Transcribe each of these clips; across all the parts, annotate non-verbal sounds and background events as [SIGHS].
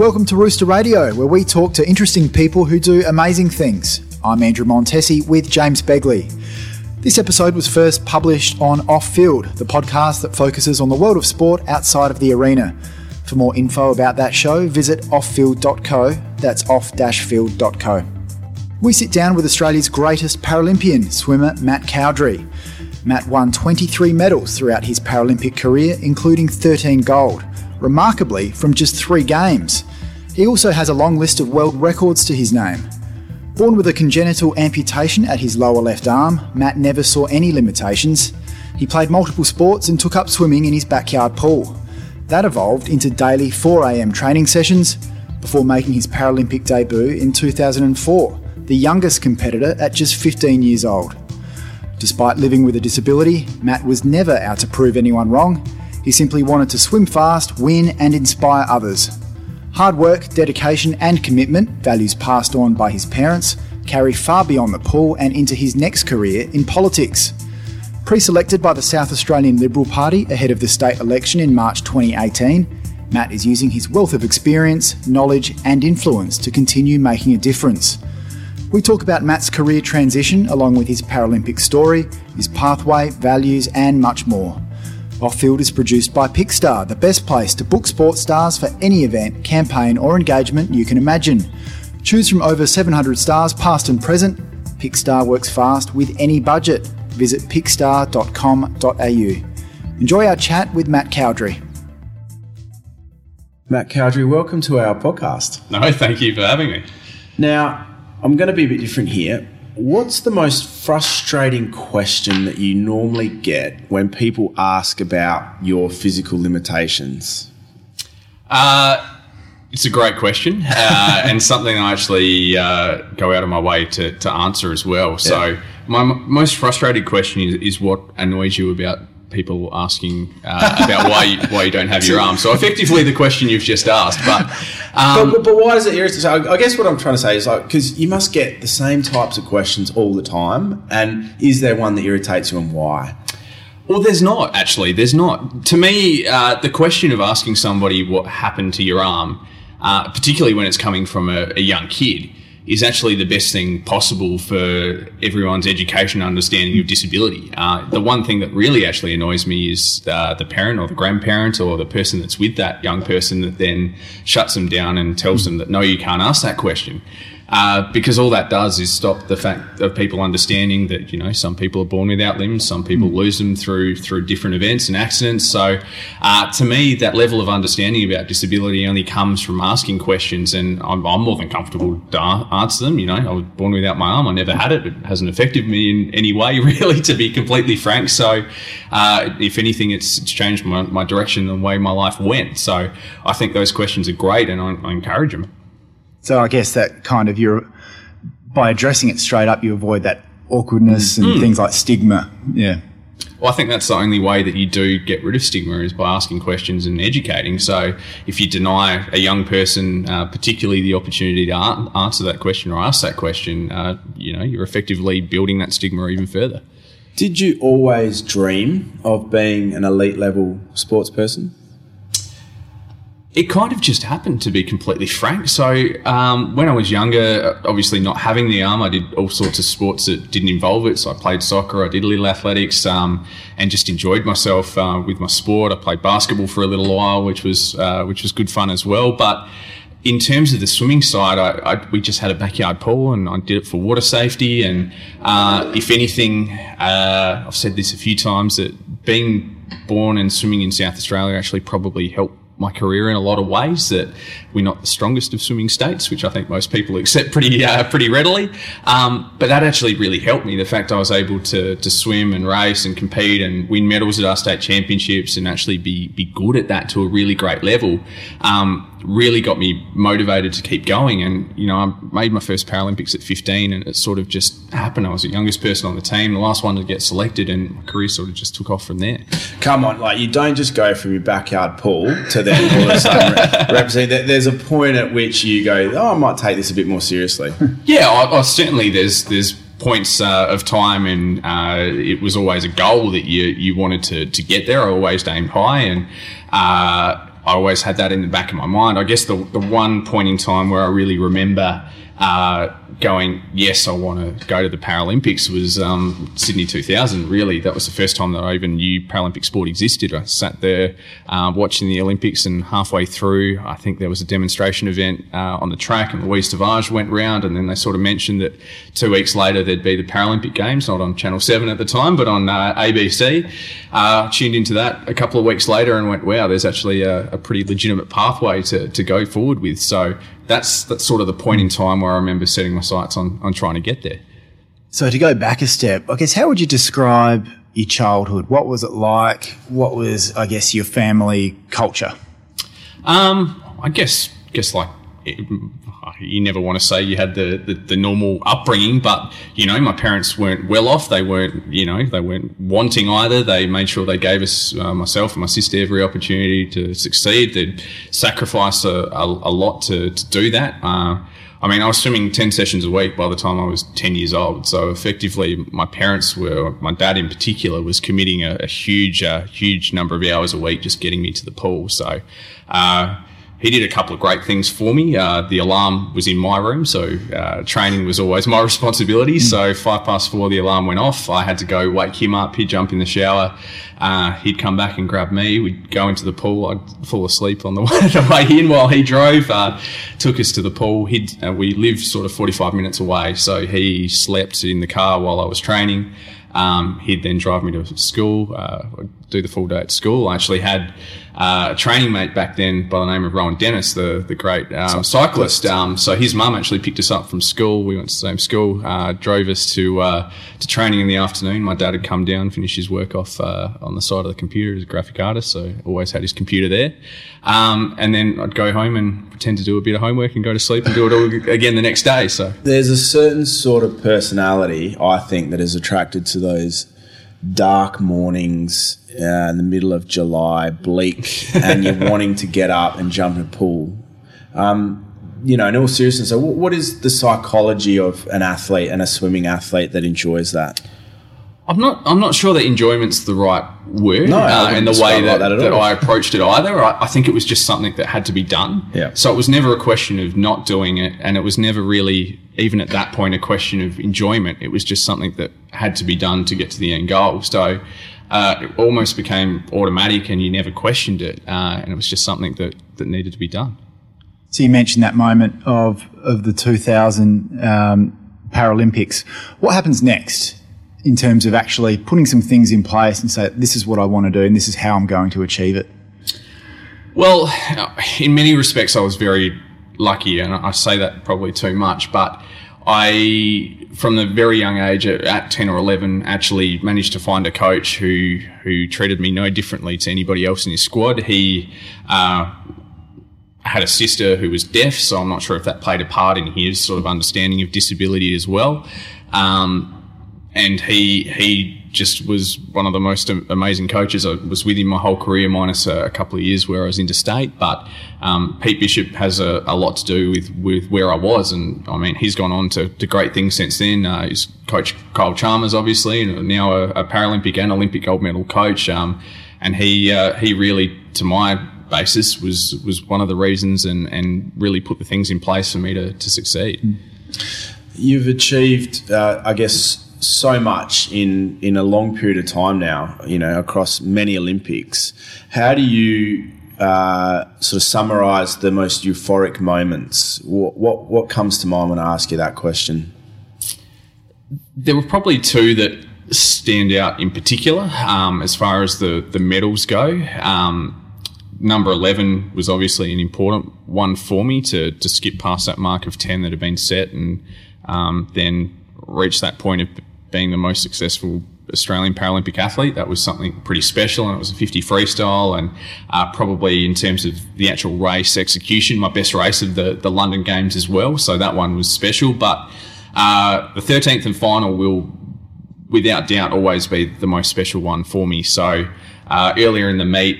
Welcome to Rooster Radio, where we talk to interesting people who do amazing things. I'm Andrew Montesi with James Begley. This episode was first published on Off Field, the podcast that focuses on the world of sport outside of the arena. For more info about that show, visit offfield.co. That's off-field.co. We sit down with Australia's greatest Paralympian, swimmer Matt Cowdrey. Matt won 23 medals throughout his Paralympic career, including 13 gold, remarkably from just three games. He also has a long list of world records to his name. Born with a congenital amputation at his lower left arm, Matt never saw any limitations. He played multiple sports and took up swimming in his backyard pool. That evolved into daily 4am training sessions before making his Paralympic debut in 2004, the youngest competitor at just 15 years old. Despite living with a disability, Matt was never out to prove anyone wrong. He simply wanted to swim fast, win, and inspire others. Hard work, dedication, and commitment, values passed on by his parents, carry far beyond the pool and into his next career in politics. Pre selected by the South Australian Liberal Party ahead of the state election in March 2018, Matt is using his wealth of experience, knowledge, and influence to continue making a difference. We talk about Matt's career transition along with his Paralympic story, his pathway, values, and much more. Off Field is produced by Pickstar, the best place to book sports stars for any event, campaign, or engagement you can imagine. Choose from over 700 stars, past and present. Pickstar works fast with any budget. Visit pickstar.com.au. Enjoy our chat with Matt Cowdrey. Matt Cowdrey, welcome to our podcast. No, thank you for having me. Now, I'm going to be a bit different here. What's the most frustrating question that you normally get when people ask about your physical limitations? Uh, it's a great question uh, [LAUGHS] and something I actually uh, go out of my way to, to answer as well. So, my m- most frustrated question is, is what annoys you about people asking uh, about why you, why you don't have your arm. So, effectively, the question you've just asked. But, um, but, but, why does it irritate? So I, I guess what I'm trying to say is like because you must get the same types of questions all the time, and is there one that irritates you and why? Well, there's not actually. There's not. To me, uh, the question of asking somebody what happened to your arm, uh, particularly when it's coming from a, a young kid, is actually the best thing possible for everyone's education and understanding of disability. Uh, the one thing that really actually annoys me is uh, the parent or the grandparent or the person that's with that young person that then shuts them down and tells them that no, you can't ask that question. Uh, because all that does is stop the fact of people understanding that you know some people are born without limbs, some people lose them through through different events and accidents. So, uh, to me, that level of understanding about disability only comes from asking questions, and I'm, I'm more than comfortable to answer them. You know, I was born without my arm; I never had it. It hasn't affected me in any way, [LAUGHS] really, to be completely frank. So, uh, if anything, it's, it's changed my, my direction and the way my life went. So, I think those questions are great, and I, I encourage them. So I guess that kind of you're by addressing it straight up, you avoid that awkwardness and Mm. things like stigma. Yeah. Well, I think that's the only way that you do get rid of stigma is by asking questions and educating. So, if you deny a young person, uh, particularly the opportunity to an- answer that question or ask that question, uh, you know, you're effectively building that stigma even further. Did you always dream of being an elite level sports person? It kind of just happened, to be completely frank. So, um, when I was younger, obviously not having the arm, I did all sorts of sports that didn't involve it. So, I played soccer, I did a little athletics, um, and just enjoyed myself uh, with my sport. I played basketball for a little while, which was uh, which was good fun as well. But in terms of the swimming side, I, I, we just had a backyard pool and I did it for water safety. And uh, if anything, uh, I've said this a few times that being born and swimming in South Australia actually probably helped my career in a lot of ways that we're not the strongest of swimming states, which I think most people accept pretty uh, pretty readily. Um, but that actually really helped me. The fact I was able to to swim and race and compete and win medals at our state championships and actually be be good at that to a really great level um, really got me motivated to keep going. And you know, I made my first Paralympics at 15, and it sort of just happened. I was the youngest person on the team, the last one to get selected, and my career sort of just took off from there. Come on, like you don't just go from your backyard pool to then all of a sudden [LAUGHS] represent. There's a point at which you go, oh, I might take this a bit more seriously. Yeah, I, I certainly there's there's points uh, of time, and uh, it was always a goal that you you wanted to to get there. I always aimed high, and uh, I always had that in the back of my mind. I guess the the one point in time where I really remember uh, going, yes, I want to go to the Paralympics was um, Sydney 2000. Really, that was the first time that I even knew Paralympic sport existed. I sat there uh, watching the Olympics, and halfway through, I think there was a demonstration event uh, on the track, and Louise Savage went round, and then they sort of mentioned that two weeks later there'd be the Paralympic Games, not on Channel 7 at the time, but on uh, ABC. Uh, tuned into that a couple of weeks later and went, wow, there's actually a, a pretty legitimate pathway to, to go forward with. So that's that's sort of the point in time where I remember setting my sights on on trying to get there. So to go back a step, I guess how would you describe your childhood? What was it like? What was I guess your family culture? Um, I guess guess like you never want to say you had the, the, the, normal upbringing, but you know, my parents weren't well off. They weren't, you know, they weren't wanting either. They made sure they gave us, uh, myself and my sister, every opportunity to succeed. They'd sacrifice a, a, a lot to, to do that. Uh, I mean, I was swimming 10 sessions a week by the time I was 10 years old. So effectively, my parents were, my dad in particular, was committing a, a huge, uh, huge number of hours a week just getting me to the pool. So, uh, he did a couple of great things for me. Uh, the alarm was in my room, so uh, training was always [LAUGHS] my responsibility. Mm. So five past four, the alarm went off. I had to go wake him up. He'd jump in the shower. Uh, he'd come back and grab me. We'd go into the pool. I'd fall asleep on the [LAUGHS] way, the way in while he drove. Uh, took us to the pool. He'd, uh, we lived sort of 45 minutes away, so he slept in the car while I was training. Um, he'd then drive me to school, uh, do the full day at school. I actually had uh, a training mate back then by the name of Rohan Dennis, the the great um, cyclist. Um, so his mum actually picked us up from school. We went to the same school, uh, drove us to uh, to training in the afternoon. My dad had come down, finished his work off uh, on the side of the computer as a graphic artist, so always had his computer there. Um, and then I'd go home and pretend to do a bit of homework and go to sleep and do it all [LAUGHS] again the next day. So there's a certain sort of personality I think that is attracted to those dark mornings uh, in the middle of July, bleak, [LAUGHS] and you're wanting to get up and jump in a pool. Um, you know, in all seriousness, so what is the psychology of an athlete and a swimming athlete that enjoys that? I'm not. I'm not sure that enjoyment's the right word, no, uh, in the way that, like that, that I approached it either. I, I, think it was just something that had to be done. Yeah. So it was never a question of not doing it, and it was never really, even at that point, a question of enjoyment. It was just something that had to be done to get to the end goal. So uh, it almost became automatic, and you never questioned it, uh, and it was just something that that needed to be done. So you mentioned that moment of of the 2000 um, Paralympics. What happens next? In terms of actually putting some things in place and say, this is what I want to do and this is how I'm going to achieve it? Well, in many respects, I was very lucky, and I say that probably too much, but I, from the very young age, at 10 or 11, actually managed to find a coach who, who treated me no differently to anybody else in his squad. He, uh, had a sister who was deaf, so I'm not sure if that played a part in his sort of understanding of disability as well. Um, and he he just was one of the most amazing coaches. I was with him my whole career, minus a, a couple of years where I was interstate. But um, Pete Bishop has a, a, lot to do with, with where I was, and I mean he's gone on to, to great things since then. Uh, he's coached Kyle Chalmers, obviously, and now a, a Paralympic and Olympic gold medal coach. Um, and he uh, he really, to my basis, was was one of the reasons, and, and really put the things in place for me to, to succeed. You've achieved, uh, I guess so much in in a long period of time now. You know, across many Olympics. How do you uh, sort of summarize the most euphoric moments? What, what what comes to mind when I ask you that question? There were probably two that stand out in particular um, as far as the the medals go. Um, number 11 was obviously an important one for me to, to skip past that mark of 10 that had been set and um, then reach that point of being the most successful Australian Paralympic athlete. That was something pretty special, and it was a 50 freestyle, and uh, probably in terms of the actual race execution, my best race of the, the London Games as well. So that one was special. But uh, the 13th and final will, without doubt, always be the most special one for me. So uh, earlier in the meet,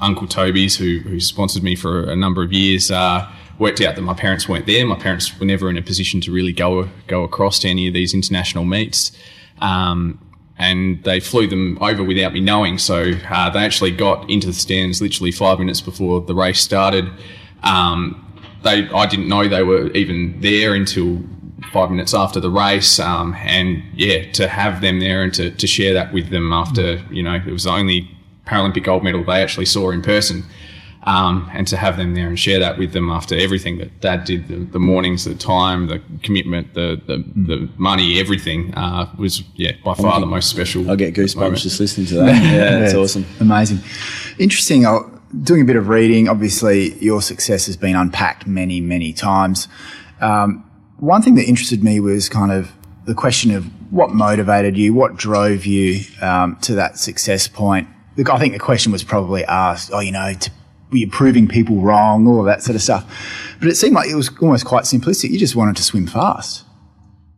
Uncle Toby's, who, who sponsored me for a number of years, uh, worked out that my parents weren't there. My parents were never in a position to really go go across to any of these international meets. Um, and they flew them over without me knowing. So uh, they actually got into the stands literally five minutes before the race started. Um, they, I didn't know they were even there until five minutes after the race. Um, and yeah, to have them there and to, to share that with them after, you know, it was the only Paralympic gold medal they actually saw in person. Um, and to have them there and share that with them after everything that Dad did, the, the mornings, the time, the commitment, the the, the money, everything uh, was yeah by far the most special. I get goosebumps moment. just listening to that. [LAUGHS] Yeah, yeah it's awesome, amazing, interesting. I'll, doing a bit of reading, obviously your success has been unpacked many many times. Um, one thing that interested me was kind of the question of what motivated you, what drove you um, to that success point. I think the question was probably asked, oh, you know, to you're proving people wrong, all that sort of stuff. But it seemed like it was almost quite simplistic. You just wanted to swim fast.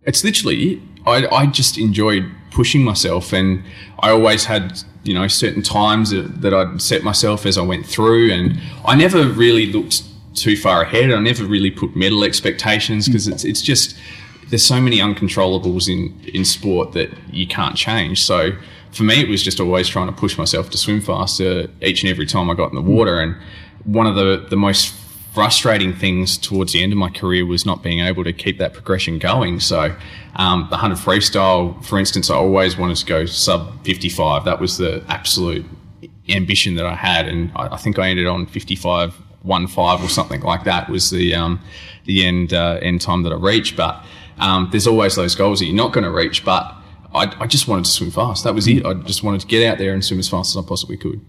It's literally, I, I just enjoyed pushing myself, and I always had, you know, certain times that, that I'd set myself as I went through, and I never really looked too far ahead. I never really put medal expectations because it's, it's just, there's so many uncontrollables in, in sport that you can't change. So, for me, it was just always trying to push myself to swim faster each and every time I got in the water. And one of the, the most frustrating things towards the end of my career was not being able to keep that progression going. So, um, the 100 freestyle, for instance, I always wanted to go sub 55. That was the absolute ambition that I had. And I, I think I ended on 55 one five or something like that was the um, the end uh, end time that I reached. But um, there's always those goals that you're not going to reach. But I, I just wanted to swim fast. That was it. I just wanted to get out there and swim as fast as I possibly could.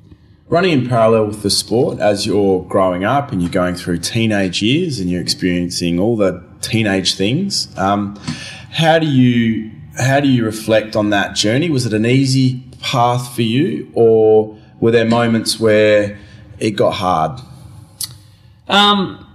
Running in parallel with the sport, as you're growing up and you're going through teenage years and you're experiencing all the teenage things, um, how do you how do you reflect on that journey? Was it an easy path for you, or were there moments where it got hard? Um,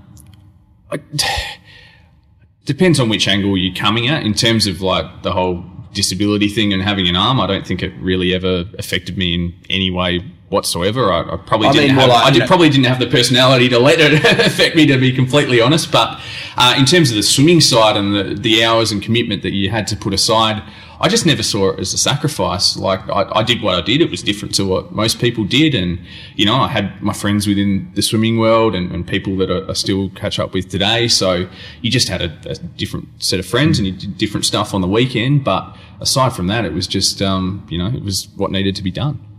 I, [SIGHS] depends on which angle you're coming at in terms of like the whole disability thing and having an arm, I don't think it really ever affected me in any way whatsoever. I, I probably I didn't mean, have, well, I, I did, probably didn't have the personality to let it [LAUGHS] affect me, to be completely honest. But uh, in terms of the swimming side and the, the hours and commitment that you had to put aside, I just never saw it as a sacrifice. Like I, I, did what I did. It was different to what most people did. And, you know, I had my friends within the swimming world and, and people that I, I, still catch up with today. So you just had a, a, different set of friends and you did different stuff on the weekend. But aside from that, it was just, um, you know, it was what needed to be done.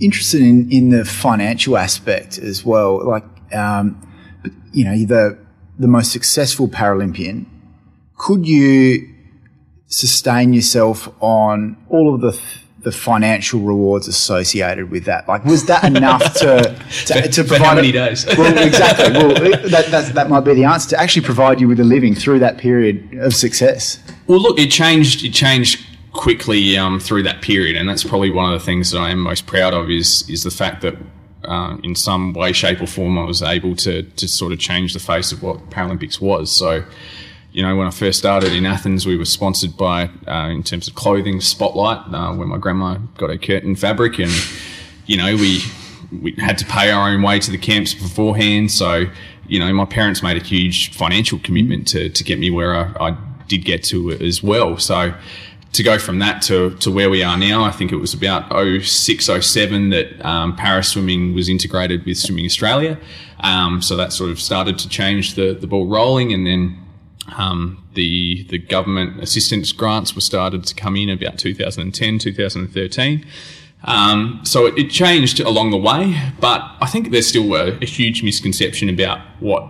Interested in, in the financial aspect as well. Like, um, you know, the, the most successful Paralympian, could you sustain yourself on all of the the financial rewards associated with that? Like, was that enough to [LAUGHS] to, to provide? many days? [LAUGHS] well, exactly. Well, [LAUGHS] that, that, that might be the answer to actually provide you with a living through that period of success. Well, look, it changed. It changed quickly um, through that period, and that's probably one of the things that I am most proud of is is the fact that. Uh, in some way, shape, or form, I was able to to sort of change the face of what Paralympics was. So, you know, when I first started in Athens, we were sponsored by, uh, in terms of clothing, Spotlight, uh, where my grandma got her curtain fabric, and you know, we we had to pay our own way to the camps beforehand. So, you know, my parents made a huge financial commitment to to get me where I, I did get to as well. So. To go from that to, to where we are now, I think it was about 06, 07 that um, para swimming was integrated with Swimming Australia. Um, so that sort of started to change the, the ball rolling. And then um, the the government assistance grants were started to come in about 2010, 2013. Um, so it, it, changed along the way, but I think there's still a, a huge misconception about what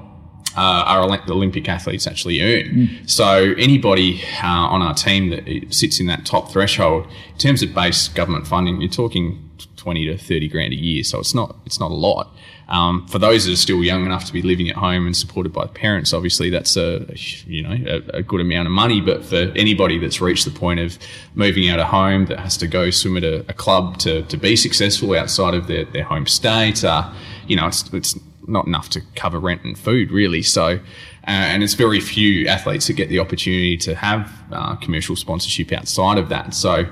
uh, our Olympic athletes actually earn. Mm. So anybody uh, on our team that sits in that top threshold, in terms of base government funding, you're talking 20 to 30 grand a year. So it's not it's not a lot. Um, for those that are still young enough to be living at home and supported by parents, obviously that's a you know a, a, good amount of money. But for anybody that's reached the point of moving out of home that has to go swim at a, a club to, to be successful outside of their, their home state, uh, you know, it's, it's not enough to cover rent and food really. So. Uh, and it's very few athletes that get the opportunity to have uh, commercial sponsorship outside of that. So,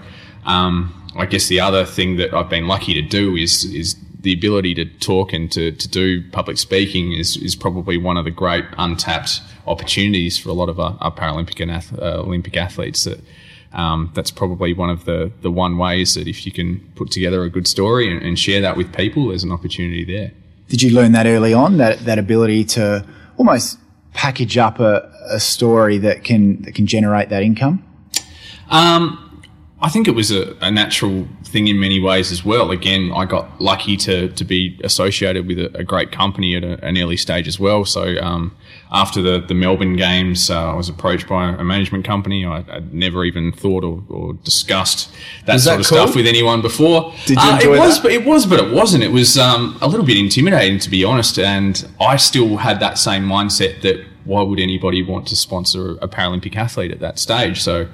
um, I guess the other thing that I've been lucky to do is is the ability to talk and to, to do public speaking is, is probably one of the great untapped opportunities for a lot of our, our Paralympic and ath- uh, Olympic athletes that um, that's probably one of the the one ways that if you can put together a good story and, and share that with people, there's an opportunity there. Did you learn that early on? That that ability to almost package up a, a story that can that can generate that income? Um, I think it was a, a, natural thing in many ways as well. Again, I got lucky to, to be associated with a, a great company at a, an early stage as well. So um, after the, the Melbourne games, uh, I was approached by a management company. I, would never even thought or, or discussed that was sort of cool? stuff with anyone before. Did you uh, enjoy it was. But it was, but it wasn't. It was um, a little bit intimidating, to be honest. And I still had that same mindset that why would anybody want to sponsor a Paralympic athlete at that stage? So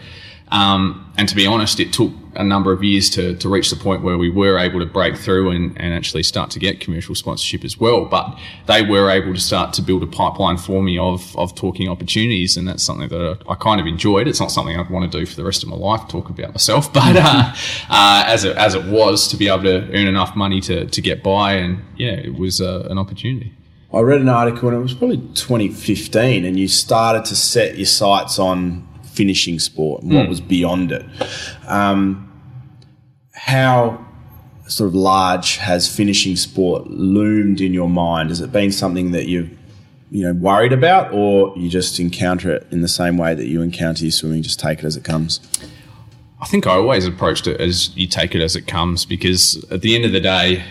um, and to be honest, it took a number of years to, to reach the point where we were able to break through and, and actually start to get commercial sponsorship as well. But they were able to start to build a pipeline for me of, of talking opportunities. And that's something that I, I kind of enjoyed. It's not something I'd want to do for the rest of my life, talk about myself. [LAUGHS] But uh, uh, as, it, as it was, to be able to earn enough money to, to get by, and yeah, it was uh, an opportunity. I read an article and it was probably 2015, and you started to set your sights on finishing sport and mm. what hmm. was beyond it. Um, how sort of large has finishing sport loomed in your mind? Has it been something that you've you know worried about, or you just encounter it in the same way that you encounter your swimming? Just take it as it comes. I think I always approached it as you take it as it comes because at the end of the day,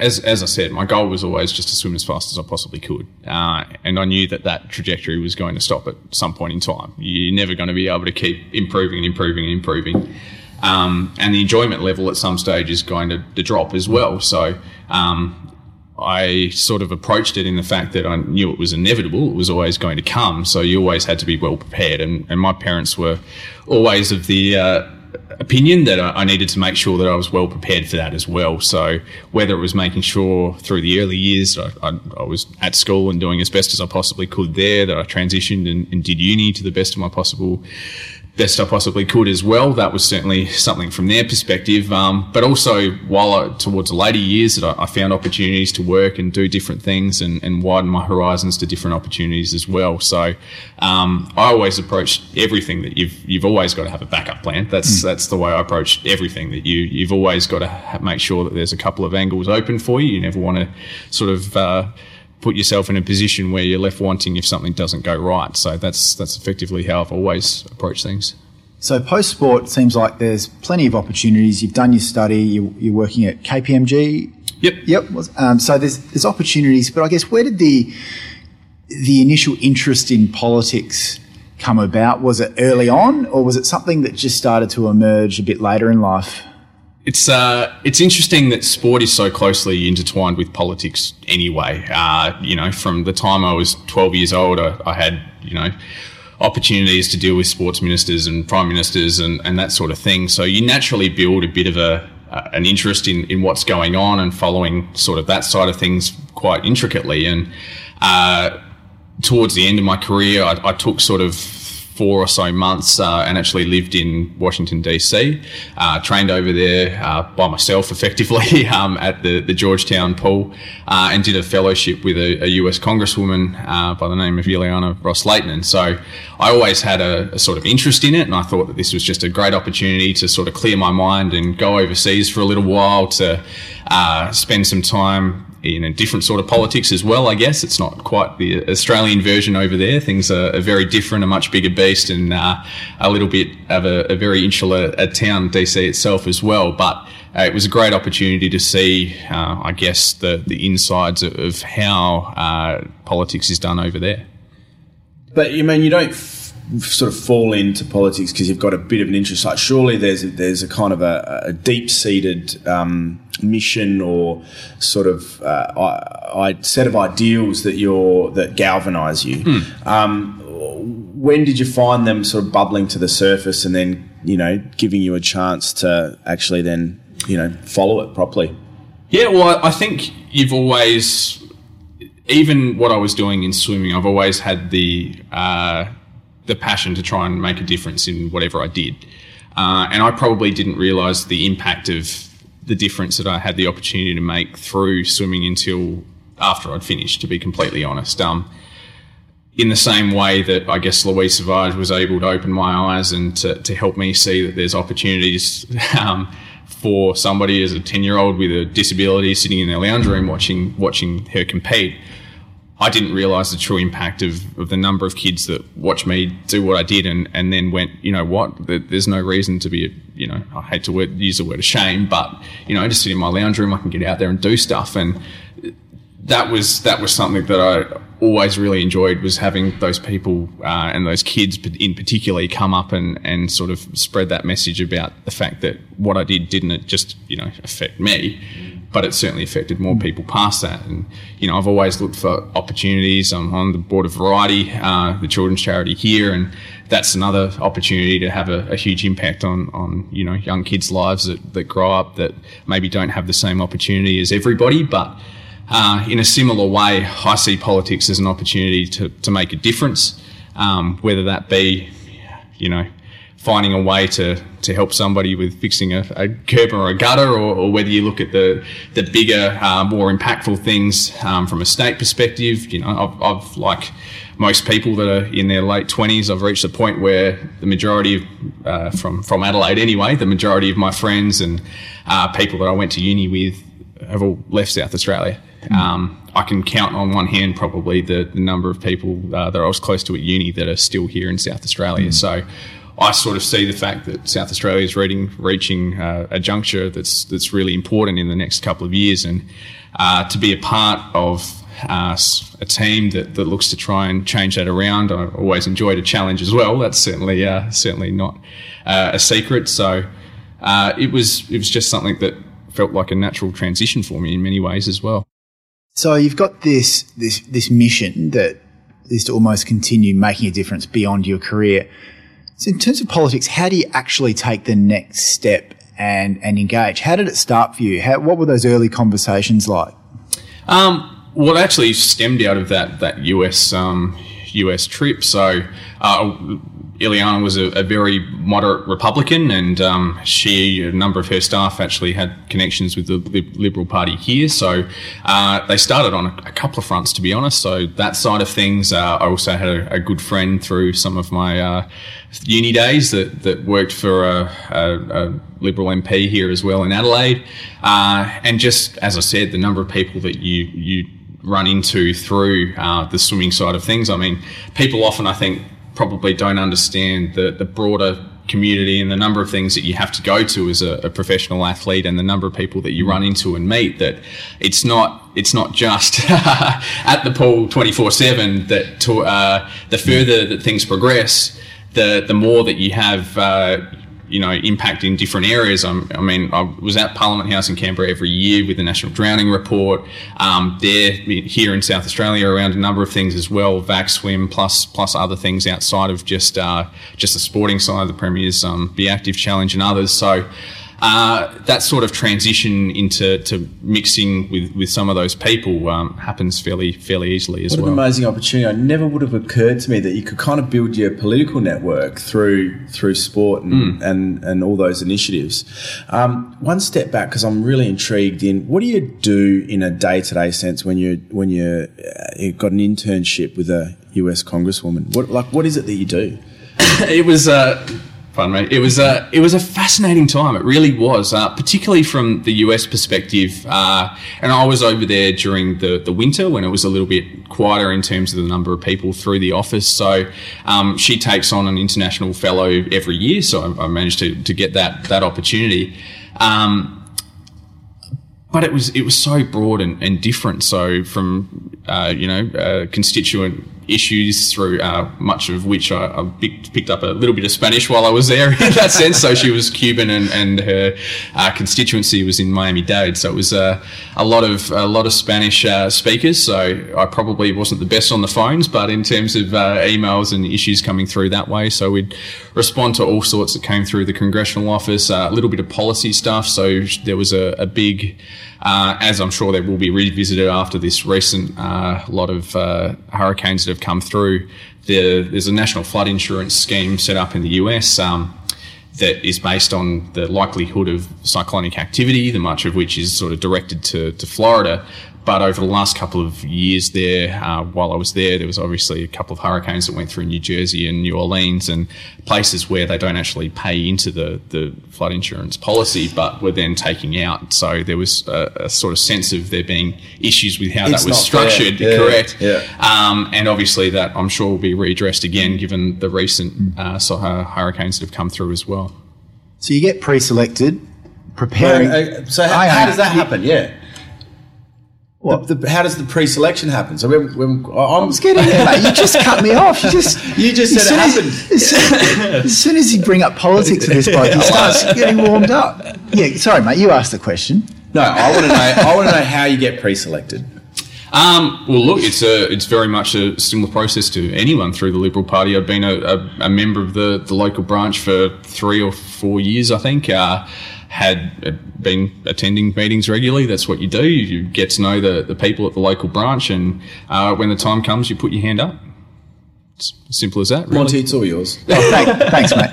as, as I said, my goal was always just to swim as fast as I possibly could. Uh, and I knew that that trajectory was going to stop at some point in time. You're never going to be able to keep improving and improving and improving. Um, and the enjoyment level at some stage is going to, to drop as well. So um, I sort of approached it in the fact that I knew it was inevitable. It was always going to come. So you always had to be well prepared. And, and my parents were always of the. Uh, opinion that I, needed to make sure that I was well prepared for that as well. So whether it was making sure through the early years I, I, I was at school and doing as best as I possibly could there, that I transitioned and, and did uni to the best of my possible best I possibly could as well. That was certainly something from their perspective. Um, but also, while I, towards the later years, that I, I, found opportunities to work and do different things and, and, widen my horizons to different opportunities as well. So um, I always approach everything that you've you've always got to have a backup plan. That's mm. that's the way I approach everything. That you you've always got to ha- make sure that there's a couple of angles open for you. You never want to sort of uh, put yourself in a position where you're left wanting if something doesn't go right. So that's that's effectively how I've always approached things. So post sport seems like there's plenty of opportunities. You've done your study. You're, you're working at KPMG. Yep. Yep. Um, so there's there's opportunities, but I guess where did the the initial interest in politics come about? Was it early on, or was it something that just started to emerge a bit later in life? It's uh, it's interesting that sport is so closely intertwined with politics. Anyway, uh, you know, from the time I was 12 years old, I, I, had you know opportunities to deal with sports ministers and prime ministers and, and that sort of thing. So you naturally build a bit of a uh, an interest in, in what's going on and following sort of that side of things quite intricately. And uh, towards the end of my career, I, I took sort of four or so months uh, and actually lived in Washington, D.C., uh, trained over there uh, by myself effectively [LAUGHS] um, at the, the Georgetown pool uh, and did a fellowship with a, a US Congresswoman uh, by the name of Ileana Ros-Lehtinen. And so I always had a, a, sort of interest in it and I thought that this was just a great opportunity to sort of clear my mind and go overseas for a little while to uh, spend some time in a different sort of politics as well, I guess. It's not quite the Australian version over there. Things are, are very different, a much bigger beast, and uh, a little bit of a, a very insular a town, DC itself, as well. But uh, it was a great opportunity to see, uh, I guess, the, the insides of, of how uh, politics is done over there. But you mean you don't sort of fall into politics because you've got a bit of an interest. Like surely there's a, there's a kind of a, a deep seated um, mission or sort of uh, I, I set of ideals that you're that galvanise you. Hmm. Um, when did you find them sort of bubbling to the surface and then you know giving you a chance to actually then you know follow it properly? Yeah, well, I think you've always, even what I was doing in swimming, I've always had the uh, the passion to try and make a difference in whatever I did. Uh, and I probably didn't realize the impact of the difference that I had the opportunity to make through swimming until after I'd finished, to be completely honest. Um, in the same way that I guess Louise Savage was able to open my eyes and to, to help me see that there's opportunities [LAUGHS] um, for somebody as a 10 year old with a disability sitting in their lounge room watching, watching her compete. I didn't realize the true impact of, of the number of kids that watched me do what I did and, and then went, you know what, there's no reason to be, you know, I hate to use the word shame, but, you know, just sit in my lounge room, I can get out there and do stuff. And that was, that was something that I always really enjoyed was having those people uh, and those kids in particular come up and, and sort of spread that message about the fact that what I did didn't just, you know, affect me but it certainly affected more people past that. And, you know, I've always looked for opportunities. I'm on the board of Variety, uh, the children's charity here, and that's another opportunity to have a, a, huge impact on, on, you know, young kids' lives that, that grow up that maybe don't have the same opportunity as everybody, but uh, in a similar way, I see politics as an opportunity to, to make a difference, um, whether that be, you know, finding a way to, to help somebody with fixing a, a curb or a gutter, or, or, whether you look at the the bigger, uh, more impactful things um, from a state perspective. You know, I've, I've, like most people that are in their late twenties, I've reached a point where the majority of uh, from from Adelaide anyway, the majority of my friends and uh, people that I went to uni with have all left South Australia. Mm. Um, I can count on one hand probably the, the number of people uh, that I was close to at uni that are still here in South Australia. Mm. So I sort of see the fact that South Australia is reading, reaching uh, a juncture that's that's really important in the next couple of years, and uh, to be a part of uh, a team that, that looks to try and change that around. I always enjoyed a challenge as well. That's certainly uh, certainly not uh, a secret. So uh, it was it was just something that felt like a natural transition for me in many ways as well. So you've got this this this mission that is to almost continue making a difference beyond your career. So in terms of politics, how do you actually take the next step and, and engage? How did it start for you? How, what were those early conversations like? Um, well, it actually stemmed out of that that US um, US trip. So uh, Ileana was a, a, very moderate Republican, and um, she, a number of her staff, actually had connections with the Liberal Party here. So uh, they started on a, a, couple of fronts, to be honest. So that side of things, uh, I also had a, a, good friend through some of my uh, uni days that, that worked for a, a, Liberal MP here as well in Adelaide. Uh, and just as I said, the number of people that you you run into through uh, the swimming side of things. I mean, people often, I think, probably don't understand the, the broader community and the number of things that you have to go to as a, a, professional athlete and the number of people that you run into and meet that it's not it's not just [LAUGHS] at the pool 24 7 that to, uh, the further that things progress the the more that you have uh, you know, impact in different areas. I'm, i mean, I was at Parliament House in Canberra every year with the National Drowning Report. Um, there, here in South Australia, around a number of things as well, Vac Swim plus plus other things outside of just uh, just the sporting side of the Premier's um, Be Active Challenge and others. So uh, that sort of transition into to mixing with, with some of those people um, happens fairly fairly easily as what well. What an amazing opportunity! I never would have occurred to me that you could kind of build your political network through through sport and mm. and, and all those initiatives. Um, one step back because I'm really intrigued in what do you do in a day to day sense when you when you uh, you've got an internship with a US Congresswoman? What like what is it that you do? [LAUGHS] it was. Uh, Pardon me. It was a it was a fascinating time. It really was, uh, particularly from the US perspective. Uh, and I was over there during the the winter when it was a little bit quieter in terms of the number of people through the office. So um, she takes on an international fellow every year. So I, I managed to to get that that opportunity. Um, but it was it was so broad and, and different. So from uh, you know uh, constituent issues through uh, much of which I, I, picked up a little bit of Spanish while I was there [LAUGHS] in that sense. So she was Cuban and, and her uh, constituency was in Miami Dade. So it was uh, a lot of a lot of Spanish uh, speakers. So I probably wasn't the best on the phones, but in terms of uh, emails and issues coming through that way, so we'd respond to all sorts that came through the congressional office. A little bit of policy stuff. So there was a, a big uh, as I'm sure they will be revisited after this recent uh, lot of uh, hurricanes that have come through. The, there's a national flood insurance scheme set up in the US. Um, that is based on the likelihood of cyclonic activity, the much of which is sort of directed to, to Florida. But over the last couple of years there, uh, while I was there, there was obviously a couple of hurricanes that went through New Jersey and New Orleans and places where they don't actually pay into the, the flood insurance policy, but were then taking out. So there was a, a sort of sense of there being issues with how It's that was structured, Yeah, correct? yeah. Um, and obviously that I'm sure will be redressed again given the recent uh, so- uh, hurricanes that have come through as well. So you get pre-selected, preparing. Uh, so how, Hang how does that happen? Yeah. What? The, the, how does the pre-selection happen? So when, when I'm Let's get in there, mate. You just cut me off. You just [LAUGHS] You just as said it soon happened. As, as, soon, as soon as you bring up politics in this bloke, he starts [LAUGHS] getting warmed up. Yeah, sorry, mate. You asked the question. no, I want to know. I want to know how you get pre-selected. Um, well, look, it's a it's very much a similar process to anyone through the Liberal Party. I've been a, a, a member of the, the local branch for three or four years, I think. Uh, had uh, been attending meetings regularly. That's what you do. You get to know the, the people at the local branch, and uh, when the time comes, you put your hand up. It's as simple as that. Really. Monty, it's all yours. [LAUGHS] Oh, thank, thanks, mate.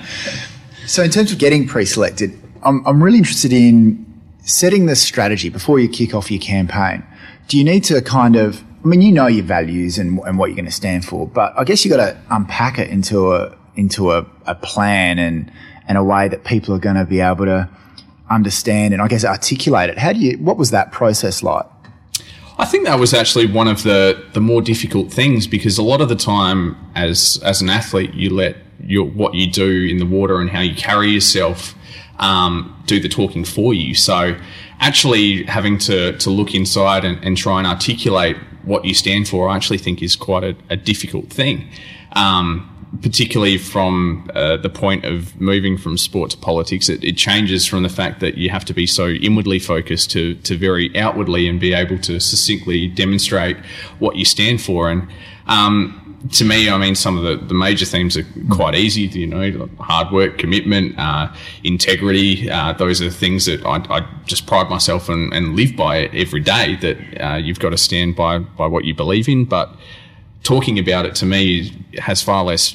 So, in terms of getting pre-selected, I'm, I'm really interested in setting the strategy before you kick off your campaign. Do you need to kind of? I mean, you know your values and, and what you're going to stand for, but I guess you've got to unpack it into a into a, a plan and and a way that people are going to be able to understand and I guess articulate it. How do you? What was that process like? I think that was actually one of the, the more difficult things because a lot of the time, as as an athlete, you let your what you do in the water and how you carry yourself um, do the talking for you. So, actually having to to look inside and, and try and articulate what you stand for, I actually think is quite a, a difficult thing. Um, particularly from uh, the point of moving from sport to politics, it, it changes from the fact that you have to be so inwardly focused to, to very outwardly and be able to succinctly demonstrate what you stand for. And um, to me, I mean, some of the, the major themes are quite easy, you know, hard work, commitment, uh, integrity. Uh, those are things that I, I just pride myself and, and live by every day that uh, you've got to stand by, by what you believe in. But talking about it to me has far less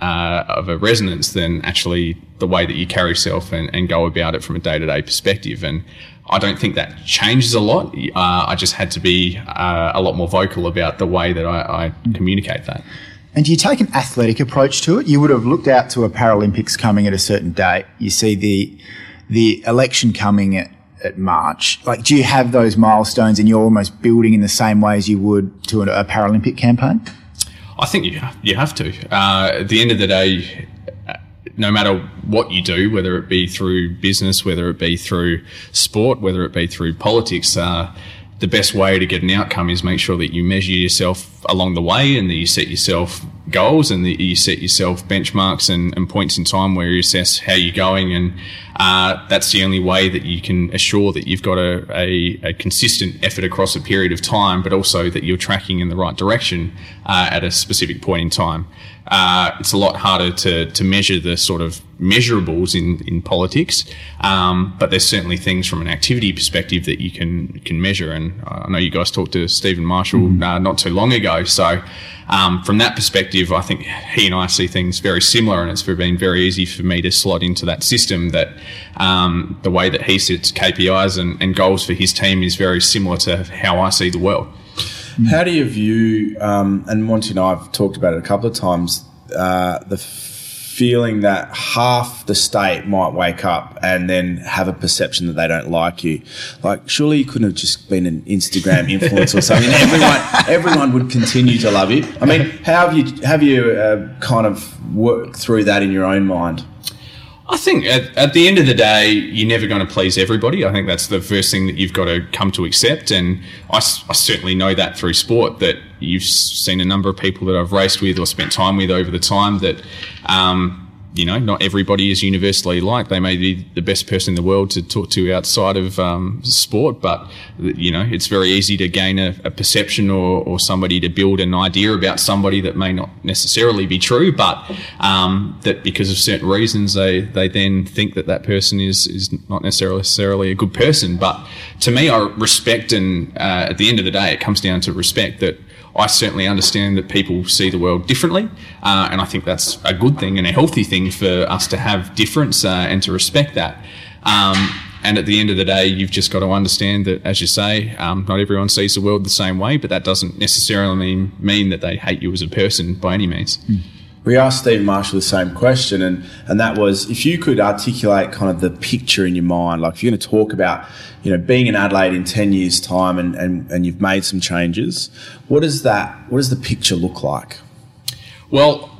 uh, of a resonance than actually the way that you carry yourself and, and go about it from a day to day perspective. And I don't think that changes a lot. Uh, I just had to be uh, a lot more vocal about the way that I, I communicate that. And do you take an athletic approach to it? You would have looked out to a Paralympics coming at a certain date. You see the the election coming at, at March. Like, do you have those milestones and you're almost building in the same way as you would to a, a Paralympic campaign? I think you you have to. Uh, at the end of the day, no matter what you do, whether it be through business, whether it be through sport, whether it be through politics, uh, the best way to get an outcome is make sure that you measure yourself along the way and that you set yourself goals and that you set yourself benchmarks and, and points in time where you assess how you're going. And uh, that's the only way that you can assure that you've got a, a, a, consistent effort across a period of time, but also that you're tracking in the right direction uh, at a specific point in time. Uh, it's a lot harder to, to measure the sort of measurables in, in politics, um, but there's certainly things from an activity perspective that you can can measure. And I know you guys talked to Stephen Marshall uh, not too long ago, so um, from that perspective, I think he and I see things very similar, and it's been very easy for me to slot into that system. That um, the way that he sets KPIs and, and goals for his team is very similar to how I see the world. How do you view, um, and Monty and I have talked about it a couple of times, uh, the feeling that half the state might wake up and then have a perception that they don't like you? Like, surely you couldn't have just been an Instagram [LAUGHS] influencer or something. Everyone, everyone would continue to love you. I mean, how have you have you uh, kind of worked through that in your own mind? I think at, at, the end of the day, you're never going to please everybody. I think that's the first thing that you've got to come to accept. And I, I, certainly know that through sport that you've seen a number of people that I've raced with or spent time with over the time that, um, you know, not everybody is universally liked. They may be the best person in the world to talk to outside of um, sport, but you know, it's very easy to gain a, a perception or, or, somebody to build an idea about somebody that may not necessarily be true, but um, that because of certain reasons they they then think that that person is is not necessarily a good person. But to me, I respect, and uh, at the end of the day, it comes down to respect that. I certainly understand that people see the world differently, uh, and I think that's a good thing and a healthy thing for us to have difference uh, and to respect that. Um, and at the end of the day, you've just got to understand that, as you say, um, not everyone sees the world the same way, but that doesn't necessarily mean, that they hate you as a person by any means. Mm. We asked Steve Marshall the same question, and, and that was if you could articulate kind of the picture in your mind, like if you're going to talk about, you know, being in Adelaide in 10 years' time and, and, and you've made some changes, what does that, what does the picture look like? Well,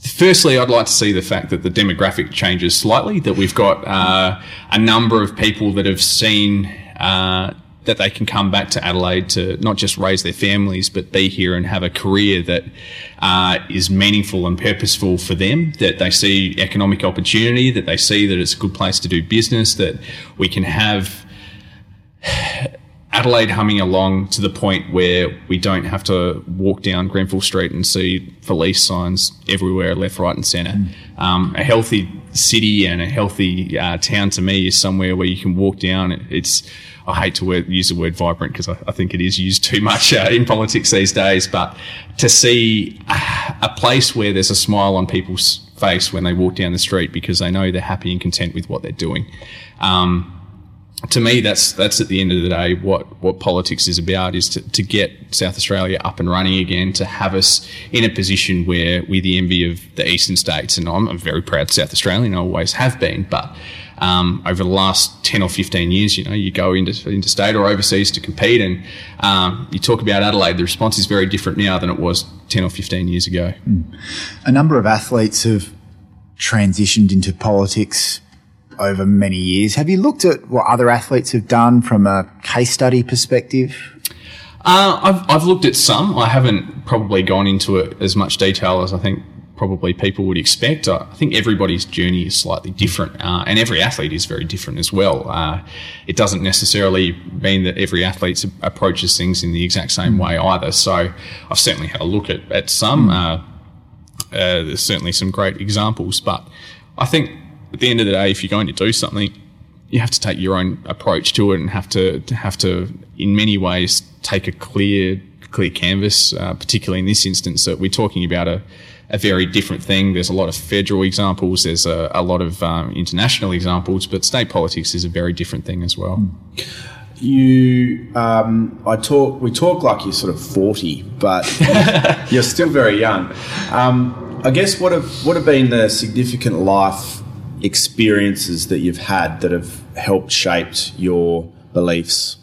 Firstly, I'd like to see the fact that the demographic changes slightly, that we've got uh, a number of people that have seen uh, that they can come back to Adelaide to not just raise their families, but be here and have a career that uh, is meaningful and purposeful for them, that they see economic opportunity, that they see that it's a good place to do business, that we can have [SIGHS] Adelaide humming along to the point where we don't have to walk down Grenfell Street and see police signs everywhere, left, right, and centre. Mm. Um, a healthy city and a healthy uh, town to me is somewhere where you can walk down. It's I hate to word, use the word vibrant because I, I, think it is used too much uh, in politics these days. But to see a, a place where there's a smile on people's face when they walk down the street because they know they're happy and content with what they're doing. Um, to me, that's that's at the end of the day what what politics is about is to, to get South Australia up and running again, to have us in a position where we're the envy of the eastern states, and I'm a very proud South Australian, I always have been, but um, over the last 10 or 15 years, you know, you go into, into state or overseas to compete and um, you talk about Adelaide, the response is very different now than it was 10 or 15 years ago. Mm. A number of athletes have transitioned into politics over many years. Have you looked at what other athletes have done from a case study perspective? Uh, I've, I've looked at some. I haven't probably gone into it as much detail as I think probably people would expect. I think everybody's journey is slightly different, uh, and every athlete is very different as well. Uh, it doesn't necessarily mean that every athlete approaches things in the exact same way either. So I've certainly had a look at, at some. Uh, uh, there's certainly some great examples, but I think at the end of the day, if you're going to do something, you have to take your own approach to it and have to, to have to, in many ways, take a clear clear canvas, uh, particularly in this instance that we're talking about a a very different thing. There's a lot of federal examples. There's a, a lot of um, international examples, but state politics is a very different thing as well. You, um, I talk. We talk like you're sort of forty, but [LAUGHS] you're still very young. Um, I guess what have what have been the significant life experiences that you've had that have helped shaped your beliefs?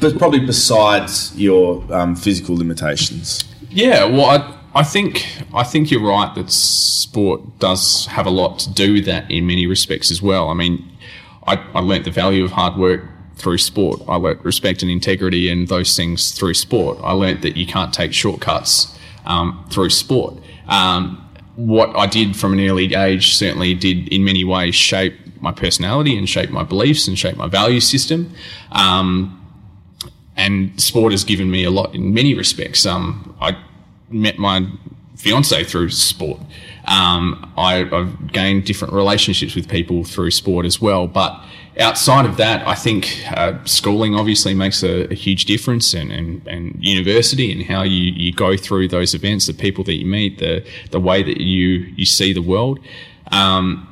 But probably besides your um, physical limitations. Yeah, well, I, I think I think you're right that sport does have a lot to do with that in many respects as well. I mean, I, I learnt the value of hard work through sport. I learnt respect and integrity and those things through sport. I learnt that you can't take shortcuts um, through sport. Um, what I did from an early age certainly did in many ways shape my personality and shape my beliefs and shape my value system. Um, and sport has given me a lot in many respects. Um, I met my fiance through sport. Um, I, have gained different relationships with people through sport as well. But outside of that, I think uh, schooling obviously makes a, a huge difference, and, and, and, university and how you, you go through those events, the people that you meet, the the way that you you see the world. Um,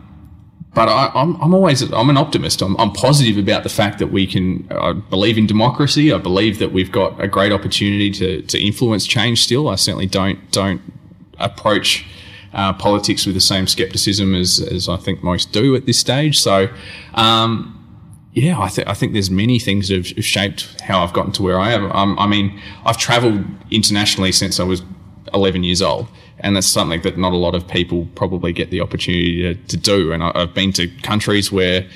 but I, am I'm, I'm always I'm an optimist. I'm, I'm positive about the fact that we can. I believe in democracy. I believe that we've got a great opportunity to to influence change. Still, I certainly don't don't approach uh, politics with the same skepticism as as I think most do at this stage. So. Um, yeah, I, I think there's many things that have shaped how I've gotten to where I am. Um, I mean, I've travelled internationally since I was 11 years old and that's something that not a lot of people probably get the opportunity to, to do. And I, have been to countries where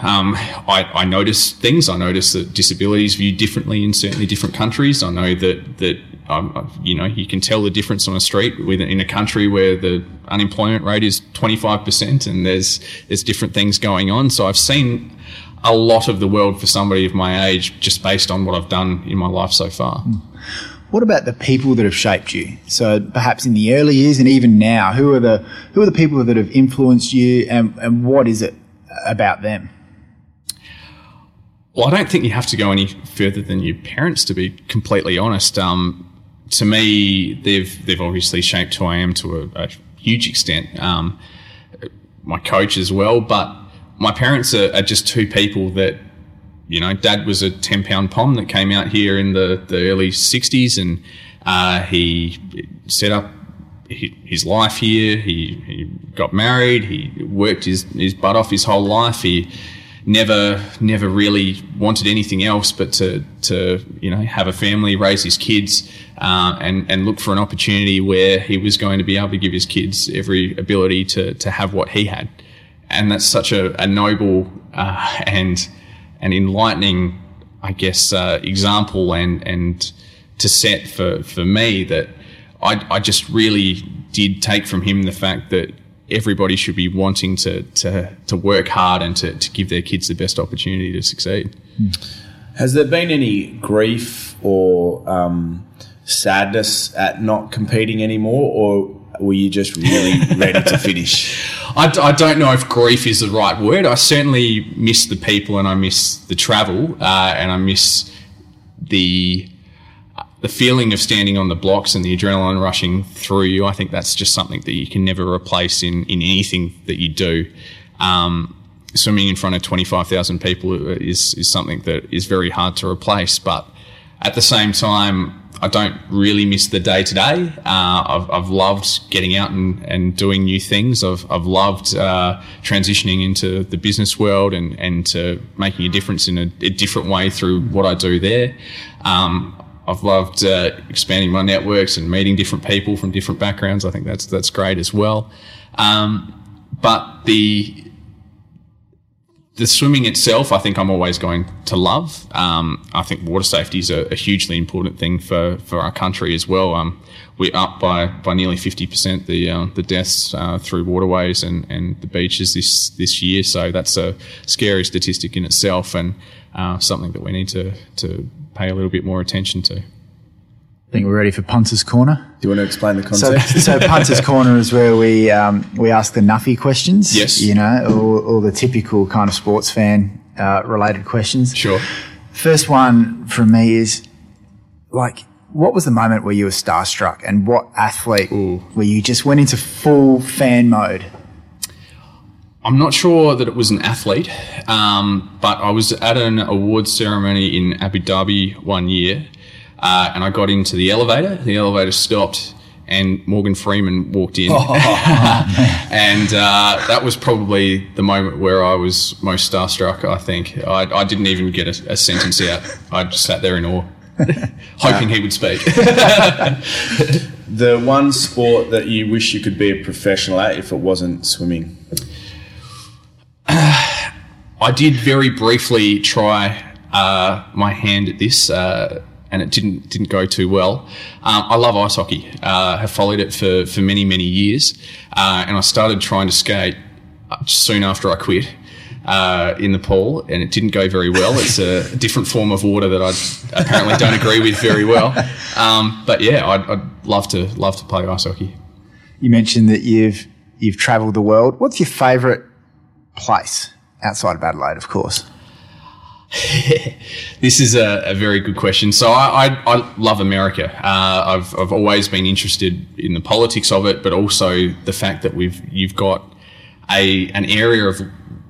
um, I, I, notice things. I notice that disabilities viewed differently in certainly different countries. I know that that um, you know you can tell the difference on a street in a country where the unemployment rate is twenty five percent, and there's there's different things going on. So I've seen a lot of the world for somebody of my age just based on what I've done in my life so far. Mm. What about the people that have shaped you? So perhaps in the early years and even now, who are the who are the people that have influenced you, and, and what is it about them? Well, I don't think you have to go any further than your parents, to be completely honest. Um, to me, they've they've obviously shaped who I am to a, a huge extent. Um, my coach as well, but my parents are, are, just two people that, you know, Dad was a ten pound pom that came out here in the the early '60s, and uh, he set up his life here. He, he got married. He worked his, his butt off his whole life. He never never really wanted anything else but to to you know have a family, raise his kids, uh, and and look for an opportunity where he was going to be able to give his kids every ability to to have what he had, and that's such a, a noble uh, and an enlightening, I guess, uh, example and and to set for for me that I I just really did take from him the fact that everybody should be wanting to, to, to work hard and to, to give their kids the best opportunity to succeed. Has there been any grief or um, sadness at not competing anymore, or were you just really [LAUGHS] ready to finish? I, I, don't know if grief is the right word. I certainly miss the people and I miss the travel uh, and I miss the the feeling of standing on the blocks and the adrenaline rushing through you, I think that's just something that you can never replace in, in anything that you do. Um, swimming in front of 25,000 people is, is something that is very hard to replace. But at the same time, I don't really miss the day to day. I've loved getting out and, and doing new things. I've, I've loved uh, transitioning into the business world and, and to making a difference in a, a different way through what I do there. Um, I've loved uh, expanding my networks and meeting different people from different backgrounds. I think that's that's great as well. Um, but the the swimming itself, I think I'm always going to love. Um, I think water safety is a, a, hugely important thing for, for our country as well. Um, we're up by, by nearly 50% the uh, the deaths uh, through waterways and, and the beaches this this year. So that's a scary statistic in itself and uh, something that we need to to pay a little bit more attention to. I think we're ready for Punter's Corner. Do you want to explain the concept? So, so Punter's [LAUGHS] Corner is where we um, we ask the Nuffy questions. Yes. You know, all, all the typical kind of sports fan uh, related questions. Sure. First one from me is like, what was the moment where you were starstruck, and what athlete Ooh. where you just went into full fan mode? I'm not sure that it was an athlete, um, but I was at an awards ceremony in Abu Dhabi one year, uh, and I got into the elevator. The elevator stopped, and Morgan Freeman walked in, oh, [LAUGHS] and uh, that was probably the moment where I was most starstruck. I think I, I didn't even get a, a, sentence out. I just sat there in awe, [LAUGHS] hoping he would speak. [LAUGHS] the one sport that you wish you could be a professional at if it wasn't swimming. [SIGHS] I did very briefly try uh, my hand at this, uh, and it didn't didn't go too well. Um, I love ice hockey. Uh, have followed it for for many many years, uh, and I started trying to skate soon after I quit. Uh, in the pool, and it didn't go very well. It's a [LAUGHS] different form of water that I apparently don't agree with very well. Um, but yeah, I'd, I'd love to love to play ice hockey. You mentioned that you've you've travelled the world. What's your favourite place outside of Adelaide, of course? [LAUGHS] this is a, a, very good question. So I, I, I love America. Uh, I've, I've always been interested in the politics of it, but also the fact that we've you've got a an area of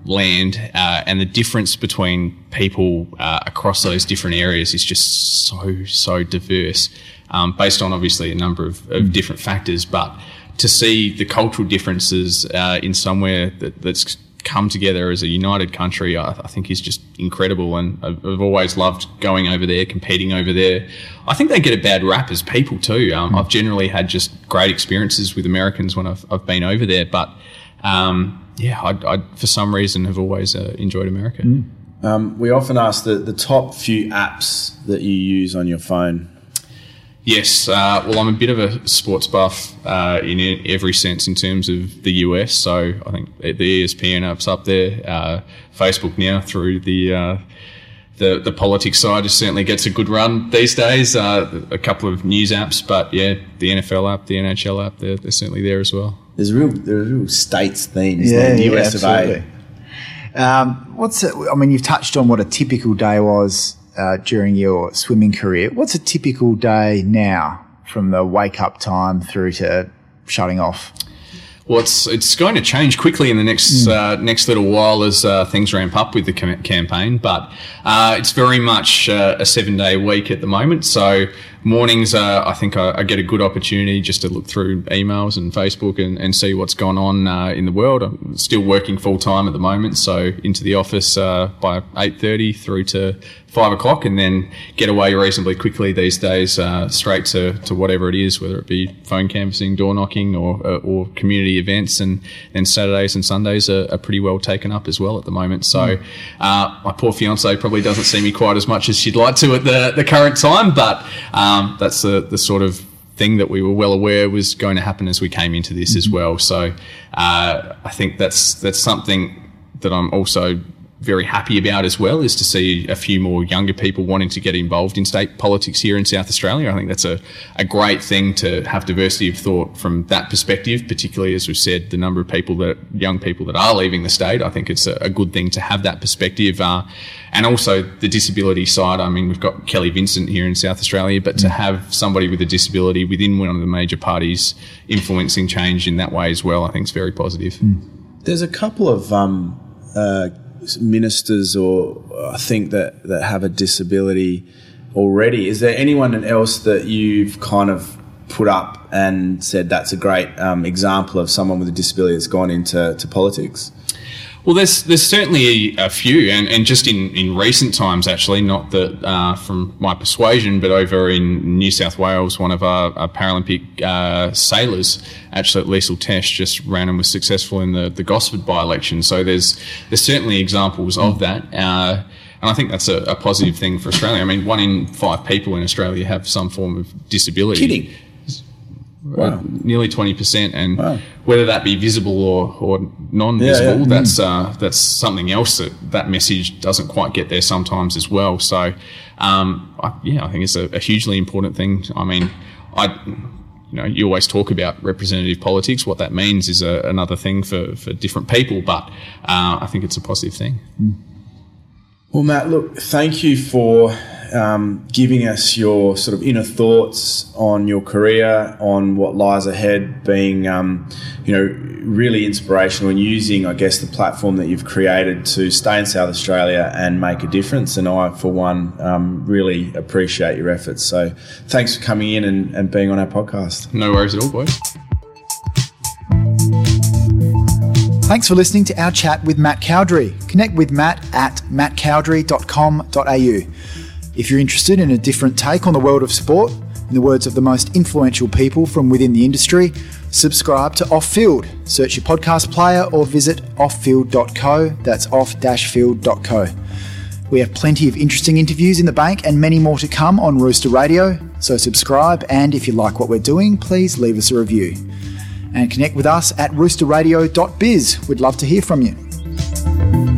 land uh, and the difference between people uh, across those different areas is just so so diverse, um, based on obviously a number of, of different factors, but to see the cultural differences uh, in somewhere that, that's come together as a united country, I, I think is just incredible. And I've, I've, always loved going over there, competing over there. I think they get a bad rap as people too. Um, mm. I've generally had just great experiences with Americans when I've, I've been over there, but um, yeah, I, I, for some reason have always uh, enjoyed America. Mm. Um, we often ask the, the top few apps that you use on your phone. Yes, uh, well, I'm a bit of a sports buff uh, in every sense in terms of the US. So I think the ESPN app's up there. Uh, Facebook now through the uh, the the politics side just certainly gets a good run these days. Uh, a couple of news apps, but yeah, the NFL app, the NHL app, they're, they're certainly there as well. There's real there's real states themes yeah, there, the US yeah, of A. Um, what's it, I mean, you've touched on what a typical day was uh, during your swimming career. What's a typical day now from the wake up time through to shutting off? Well, it's it's going to change quickly in the next mm. uh, next little while as uh, things ramp up with the campaign. But uh, it's very much uh, a seven day week at the moment. So mornings, uh, I think I, I, get a good opportunity just to look through emails and Facebook and, and see what's going on uh, in the world. I'm still working full time at the moment, so into the office uh, by eight thirty through to five o'clock, and then get away reasonably quickly these days, uh, straight to, to whatever it is, whether it be phone canvassing, door knocking, or uh, or community events. And then Saturdays and Sundays are, are, pretty well taken up as well at the moment. So mm. my poor fiance probably doesn't see me quite as much as she'd like to at the the current time, but. Um, um, that's the, the sort of thing that we were well aware was going to happen as we came into this mm-hmm. as well. So uh, I think that's that's something that I'm also very happy about as well is to see a few more younger people wanting to get involved in state politics here in South Australia. I think that's a, a great thing to have diversity of thought from that perspective, particularly as we've said, the number of people that, young people that are leaving the state. I think it's a, a good thing to have that perspective. Uh, and also the disability side. I mean, we've got Kelly Vincent here in South Australia, but to have somebody with a disability within one of the major parties influencing change in that way as well, I think is very positive. There's a couple of um, uh, ministers or I think that, that have a disability already. Is there anyone else that you've kind of put up and said that's a great um, example of someone with a disability that's gone into to politics? Well, there's there's certainly a, few, and, and just in, in recent times, actually, not that uh, from my persuasion, but over in New South Wales, one of our, our Paralympic uh, sailors, actually Liesl Tesch, just ran and was successful in the, the Gosford by-election. So there's there's certainly examples of that. Uh, and I think that's a, a, positive thing for Australia. I mean, one in five people in Australia have some form of disability. Kidding wow. nearly twenty percent, and wow. whether that be visible or, or non-visible, yeah, yeah. that's mm. uh, that's something else that that message doesn't quite get there sometimes as well. So, um, I, yeah, I think it's a, a, hugely important thing. I mean, I. You know, you always talk about representative politics. What that means is a, another thing for, for different people, but uh, I think it's a positive thing. Mm. Well, Matt, look, thank you for um, giving us your sort of inner thoughts on your career, on what lies ahead, being, um, you know, really inspirational and using, I guess, the platform that you've created to stay in South Australia and make a difference. And I, for one, um, really appreciate your efforts. So thanks for coming in and, and being on our podcast. No worries at all, boys. Thanks for listening to our chat with Matt Cowdrey. Connect with Matt at mattcowdrey.com.au. If you're interested in a different take on the world of sport, in the words of the most influential people from within the industry, subscribe to Off Field. Search your podcast player or visit offfield.co. That's off-field.co. We have plenty of interesting interviews in the bank and many more to come on Rooster Radio. So subscribe, and if you like what we're doing, please leave us a review. And connect with us at roosterradio.biz. We'd love to hear from you.